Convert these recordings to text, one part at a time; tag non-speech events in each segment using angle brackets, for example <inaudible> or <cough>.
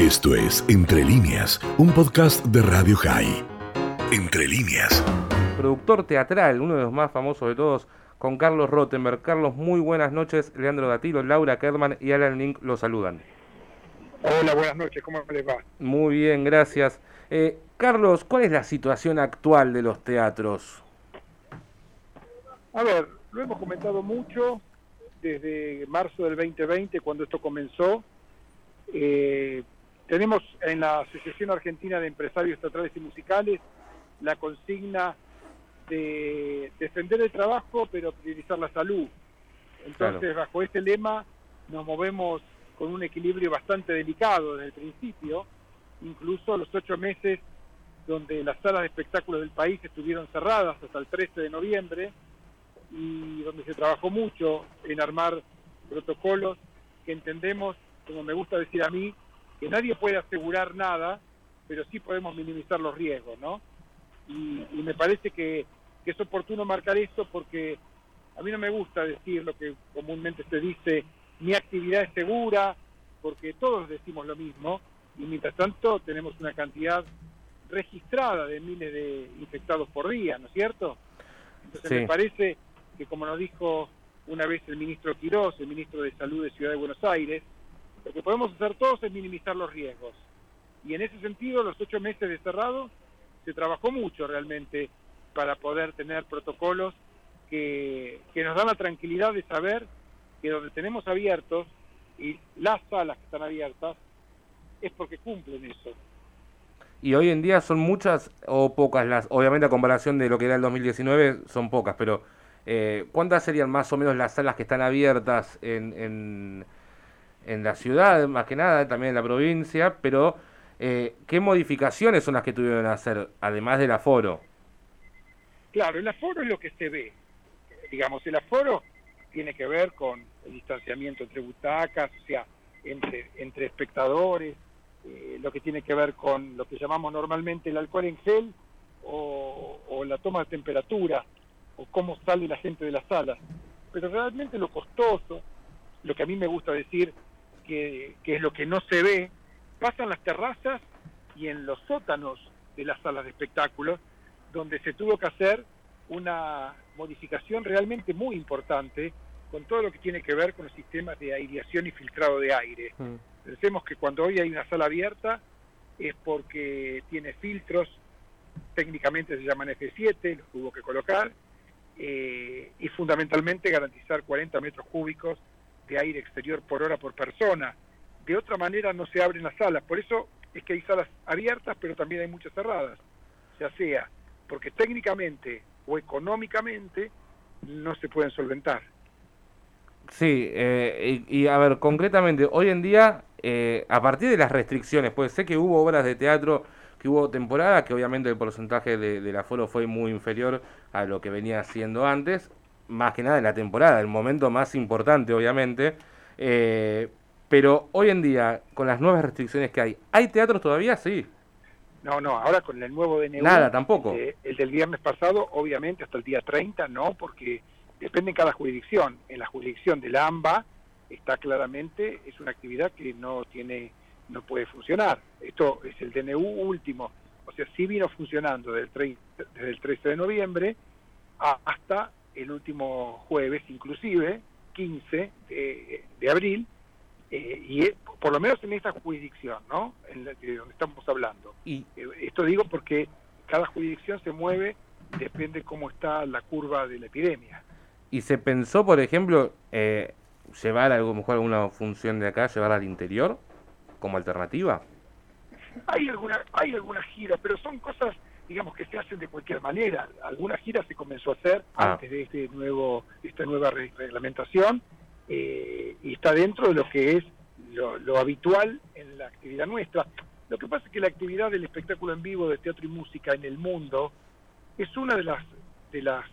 Esto es Entre líneas, un podcast de Radio High. Entre líneas. Productor teatral, uno de los más famosos de todos, con Carlos Rottenberg. Carlos, muy buenas noches. Leandro Gatilo, Laura Kerman y Alan Link lo saludan. Hola, buenas noches, ¿cómo les va? Muy bien, gracias. Eh, Carlos, ¿cuál es la situación actual de los teatros? A ver, lo hemos comentado mucho desde marzo del 2020, cuando esto comenzó. Eh, tenemos en la Asociación Argentina de Empresarios Teatrales y Musicales la consigna de defender el trabajo, pero priorizar la salud. Entonces, bajo este lema, nos movemos con un equilibrio bastante delicado desde el principio, incluso los ocho meses donde las salas de espectáculos del país estuvieron cerradas hasta el 13 de noviembre y donde se trabajó mucho en armar protocolos que entendemos, como me gusta decir a mí, que nadie puede asegurar nada, pero sí podemos minimizar los riesgos, ¿no? Y, me parece que, es oportuno marcar esto porque a mí no me gusta decir lo que comúnmente se dice, mi actividad es segura, porque todos decimos lo mismo, y mientras tanto tenemos una cantidad registrada de miles de infectados por día, ¿no es cierto? Entonces me parece que como nos dijo una vez el ministro Quirós, el ministro de Salud de Ciudad de Buenos Aires, lo que podemos hacer todos es minimizar los riesgos. Y en ese sentido, los ocho meses de cerrado, se trabajó mucho realmente para poder tener protocolos que, que nos dan la tranquilidad de saber que donde tenemos abiertos y las salas que están abiertas es porque cumplen eso. Y hoy en día son muchas o pocas las, obviamente a comparación de lo que era el 2019 son pocas, pero eh, ¿cuántas serían más o menos las salas que están abiertas en en la ciudad, más que nada, también en la provincia, pero eh, ¿qué modificaciones son las que tuvieron que hacer, además del aforo? Claro, el aforo es lo que se ve. Digamos, el aforo tiene que ver con el distanciamiento entre butacas, o sea, entre, entre espectadores, eh, lo que tiene que ver con lo que llamamos normalmente el alcohol en gel o, o la toma de temperatura o cómo sale la gente de las salas. Pero realmente lo costoso, lo que a mí me gusta decir, que, es lo que no se ve, pasa en las terrazas y en los sótanos de las salas de espectáculos, donde se tuvo que hacer una modificación realmente muy importante con todo lo que tiene que ver con los sistemas de aireación y filtrado de aire. Mm. Pensemos que cuando hoy hay una sala abierta es porque tiene filtros, técnicamente se llaman F7, los tuvo que colocar, eh, y fundamentalmente garantizar 40 metros cúbicos de aire exterior por hora por persona. De otra manera no se abren las salas, por eso es que hay salas abiertas, pero también hay muchas cerradas, ya sea porque técnicamente o económicamente no se pueden solventar. Sí, eh, y, a ver, concretamente, hoy en día, eh, a partir de las restricciones, pues sé que hubo obras de teatro, que hubo temporada, que obviamente el porcentaje de, del aforo fue muy inferior a lo que venía siendo antes, más que nada en la temporada, el momento más importante, obviamente. Eh, pero hoy en día, con las nuevas restricciones que hay, ¿hay teatros todavía? Sí. No, no, ahora con el nuevo DNU. Nada, tampoco. Eh, el del viernes pasado, obviamente, hasta el día 30, no, porque depende en cada jurisdicción. En la jurisdicción de la AMBA está claramente, es una actividad que no tiene, no puede funcionar. Esto es el DNU último. O sea, sí vino funcionando desde el, desde el 13 de noviembre hasta el último jueves, inclusive, 15 de, abril, eh, y por lo menos en esta jurisdicción, ¿no? En la, de donde estamos hablando. Y eh, esto digo porque cada jurisdicción se mueve, depende cómo está la curva de la epidemia. ¿Y se pensó, por ejemplo, eh, llevar a lo mejor alguna función de acá, llevar al interior como alternativa? Hay alguna, hay algunas giras, pero son cosas digamos que se hacen de cualquier manera. Algunas giras se comenzó a hacer ah. antes de este nuevo, esta nueva reglamentación eh, y está dentro de lo que es lo, habitual en la actividad nuestra. Lo que pasa es que la actividad del espectáculo en vivo de teatro y música en el mundo es una de las de las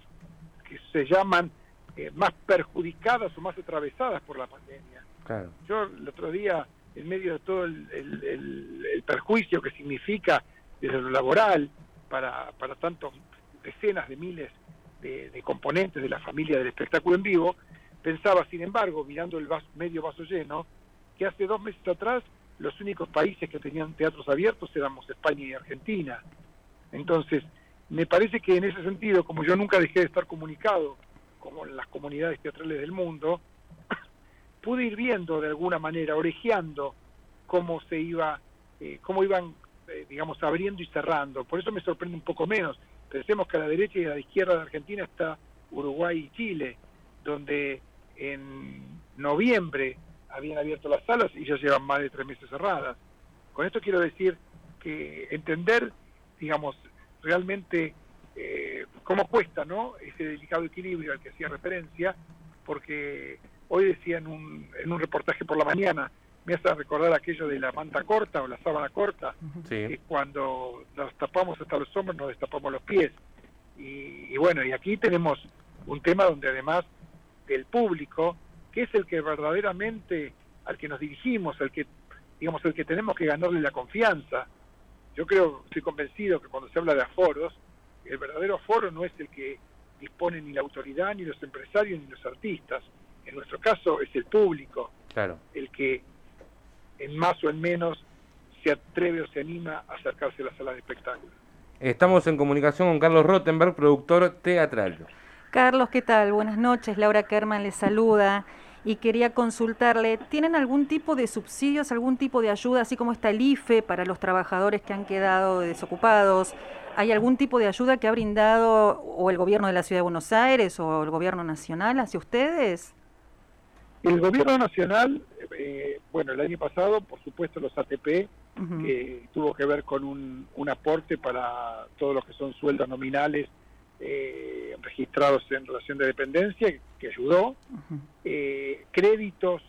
que se llaman eh, más perjudicadas o más atravesadas por la pandemia. Yo el otro día, en medio de todo el, el perjuicio que significa desde lo laboral, para, para tantos decenas de miles de, componentes de la familia del espectáculo en vivo, pensaba, sin embargo, mirando el vaso, medio vaso lleno, que hace dos meses atrás los únicos países que tenían teatros abiertos éramos España y Argentina. Entonces, me parece que en ese sentido, como yo nunca dejé de estar comunicado como en las comunidades teatrales del mundo, <coughs> pude ir viendo de alguna manera, orejeando cómo se iba, eh, cómo iban, eh, digamos, abriendo y cerrando. Por eso me sorprende un poco menos. Pensemos que a la derecha y a la izquierda de Argentina está Uruguay y Chile, donde en noviembre habían abierto las salas y ya llevan más de tres meses cerradas. Con esto quiero decir que entender, digamos, realmente eh, cómo cuesta, ¿no? Ese delicado equilibrio al que hacía referencia, porque hoy decía en un, en un reportaje por la mañana, me hace recordar aquello de la manta corta o la sábana corta, que cuando nos tapamos hasta los hombros nos destapamos los pies. Y, y bueno, y aquí tenemos un tema donde además del público, que es el que verdaderamente al que nos dirigimos, al que digamos el que tenemos que ganarle la confianza. Yo creo, estoy convencido que cuando se habla de aforos, el verdadero aforo no es el que dispone ni la autoridad, ni los empresarios, ni los artistas. En nuestro caso es el público, claro. el que en más o en menos se atreve o se anima a acercarse a la sala de espectáculos. Estamos en comunicación con Carlos Rottenberg, productor teatral. Carlos, ¿qué tal? Buenas noches. Laura Kerman les saluda y quería consultarle, ¿tienen algún tipo de subsidios, algún tipo de ayuda, así como está el IFE para los trabajadores que han quedado desocupados? ¿Hay algún tipo de ayuda que ha brindado o el gobierno de la Ciudad de Buenos Aires o el gobierno nacional hacia ustedes? El gobierno nacional, eh, bueno, el año pasado, por supuesto, los ATP, que tuvo que ver con un, un aporte para todos los que son sueldos nominales eh, registrados en relación de dependencia, que ayudó, eh, créditos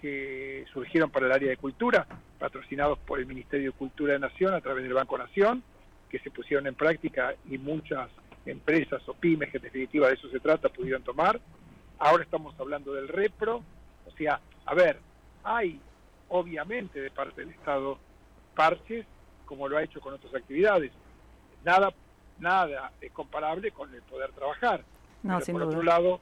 que surgieron para el área de cultura, patrocinados por el Ministerio de Cultura de Nación a través del Banco Nación, que se pusieron en práctica y muchas empresas o pymes, que en definitiva de eso se trata, pudieron tomar. Ahora estamos hablando del repro, o sea, a ver, hay obviamente de parte del Estado parches, como lo ha hecho con otras actividades. Nada nada es comparable con el poder trabajar. No, Pero por otro lado,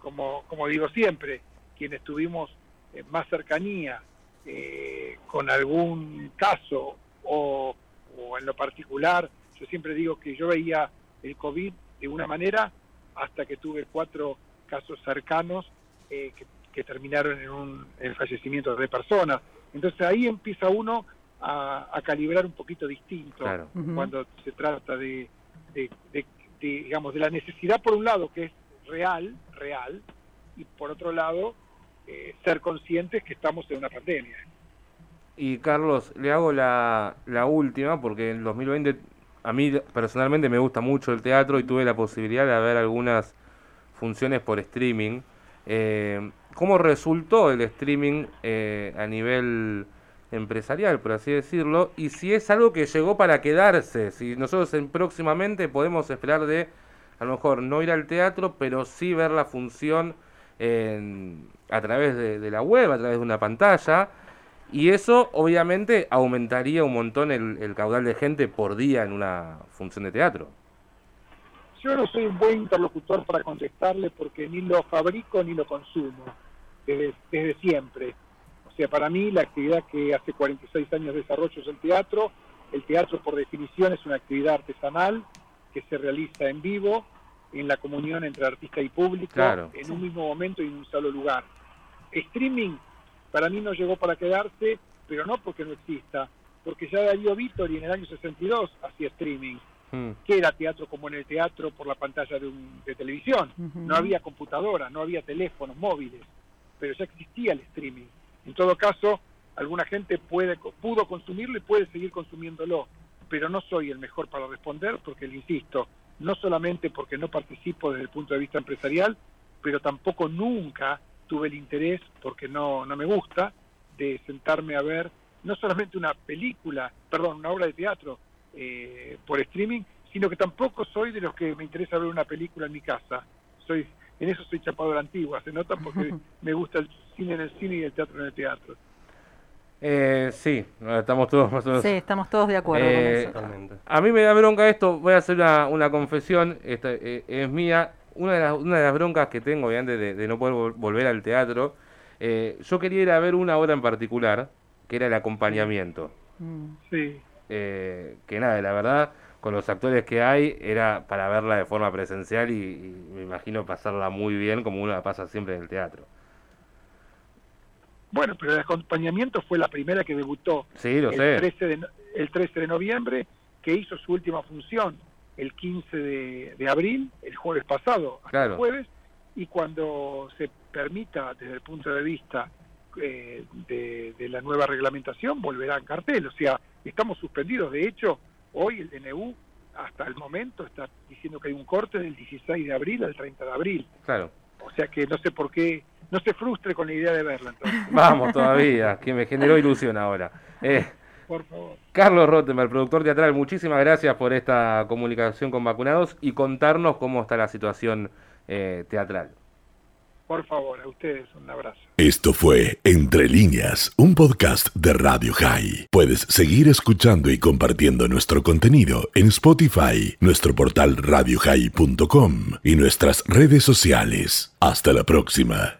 como, como digo siempre, quienes tuvimos eh, más cercanía eh, con algún caso o, en lo particular, yo siempre digo que yo veía el COVID de una manera hasta que tuve cuatro casos cercanos eh, que, terminaron en un en fallecimiento de personas. Entonces ahí empieza uno a, calibrar un poquito distinto cuando se trata de, de, digamos, de la necesidad por un lado que es real, real, y por otro lado eh, ser conscientes que estamos en una pandemia. Y Carlos, le hago la, la última porque en 2020 a mí personalmente me gusta mucho el teatro y tuve la posibilidad de ver algunas funciones por streaming. Eh, ¿Cómo resultó el streaming eh, a nivel empresarial, por así decirlo, y si es algo que llegó para quedarse, si nosotros en, próximamente podemos esperar de, a lo mejor, no ir al teatro, pero sí ver la función a través de, la web, a través de una pantalla, y eso obviamente aumentaría un montón el, caudal de gente por día en una función de teatro. Yo no soy un buen interlocutor para contestarle porque ni lo fabrico ni lo consumo, desde siempre para mí la actividad que hace 46 años desarrollo es el teatro. El teatro por definición es una actividad artesanal que se realiza en vivo, en la comunión entre artista y público, en un mismo momento y en un solo lugar. Streaming para mí no llegó para quedarse, pero no porque no exista, porque ya Darío Vittori en el año 62 hacía streaming, hmm. que era teatro como en el teatro por la pantalla de, un, de televisión. No había computadora, no había teléfonos móviles, pero ya existía el streaming. En todo caso, alguna gente puede, pudo consumirlo y puede seguir consumiéndolo, pero no soy el mejor para responder porque, le insisto, no solamente porque no participo desde el punto de vista empresarial, pero tampoco nunca tuve el interés, porque no, no me gusta, de sentarme a ver no solamente una película, perdón, una obra de teatro eh, por streaming, sino que tampoco soy de los que me interesa ver una película en mi casa. Soy en eso soy chapado de la antigua, se nota porque <laughs> me gusta el cine en el cine y el teatro en el teatro. Eh, sí, estamos todos más o menos. Sí, estamos todos de acuerdo eh, A mí me da bronca esto, voy a hacer una, una confesión, esta, eh, es mía. Una de, las, una de las broncas que tengo, obviamente, de, no poder volver al teatro. yo quería ir a ver una obra en particular, que era el acompañamiento. Mm. Sí. Eh, que nada, la verdad, con los actores que hay, era para verla de forma presencial y, me imagino pasarla muy bien como uno la pasa siempre en el teatro. Bueno, pero el acompañamiento fue la primera que debutó. Sí, lo el sé. 13 de, el 13 de noviembre, que hizo su última función el 15 de, abril, el jueves pasado, hasta el jueves, y cuando se permita, desde el punto de vista eh, de, la nueva reglamentación, volverá en cartel. O sea, estamos suspendidos. De hecho, hoy el DNU, hasta el momento, está diciendo que hay un corte del 16 de abril al 30 de abril. Claro. O sea que no sé por qué, no se frustre con la idea de verla. Entonces. <laughs> Vamos todavía, que me generó ilusión ahora. Eh, por favor. Carlos Rottenberg, productor teatral, muchísimas gracias por esta comunicación con vacunados y contarnos cómo está la situación eh, teatral. Por favor, a ustedes un abrazo. Esto fue Entre líneas, un podcast de Radio High. Puedes seguir escuchando y compartiendo nuestro contenido en Spotify, nuestro portal radiohigh.com y nuestras redes sociales. Hasta la próxima.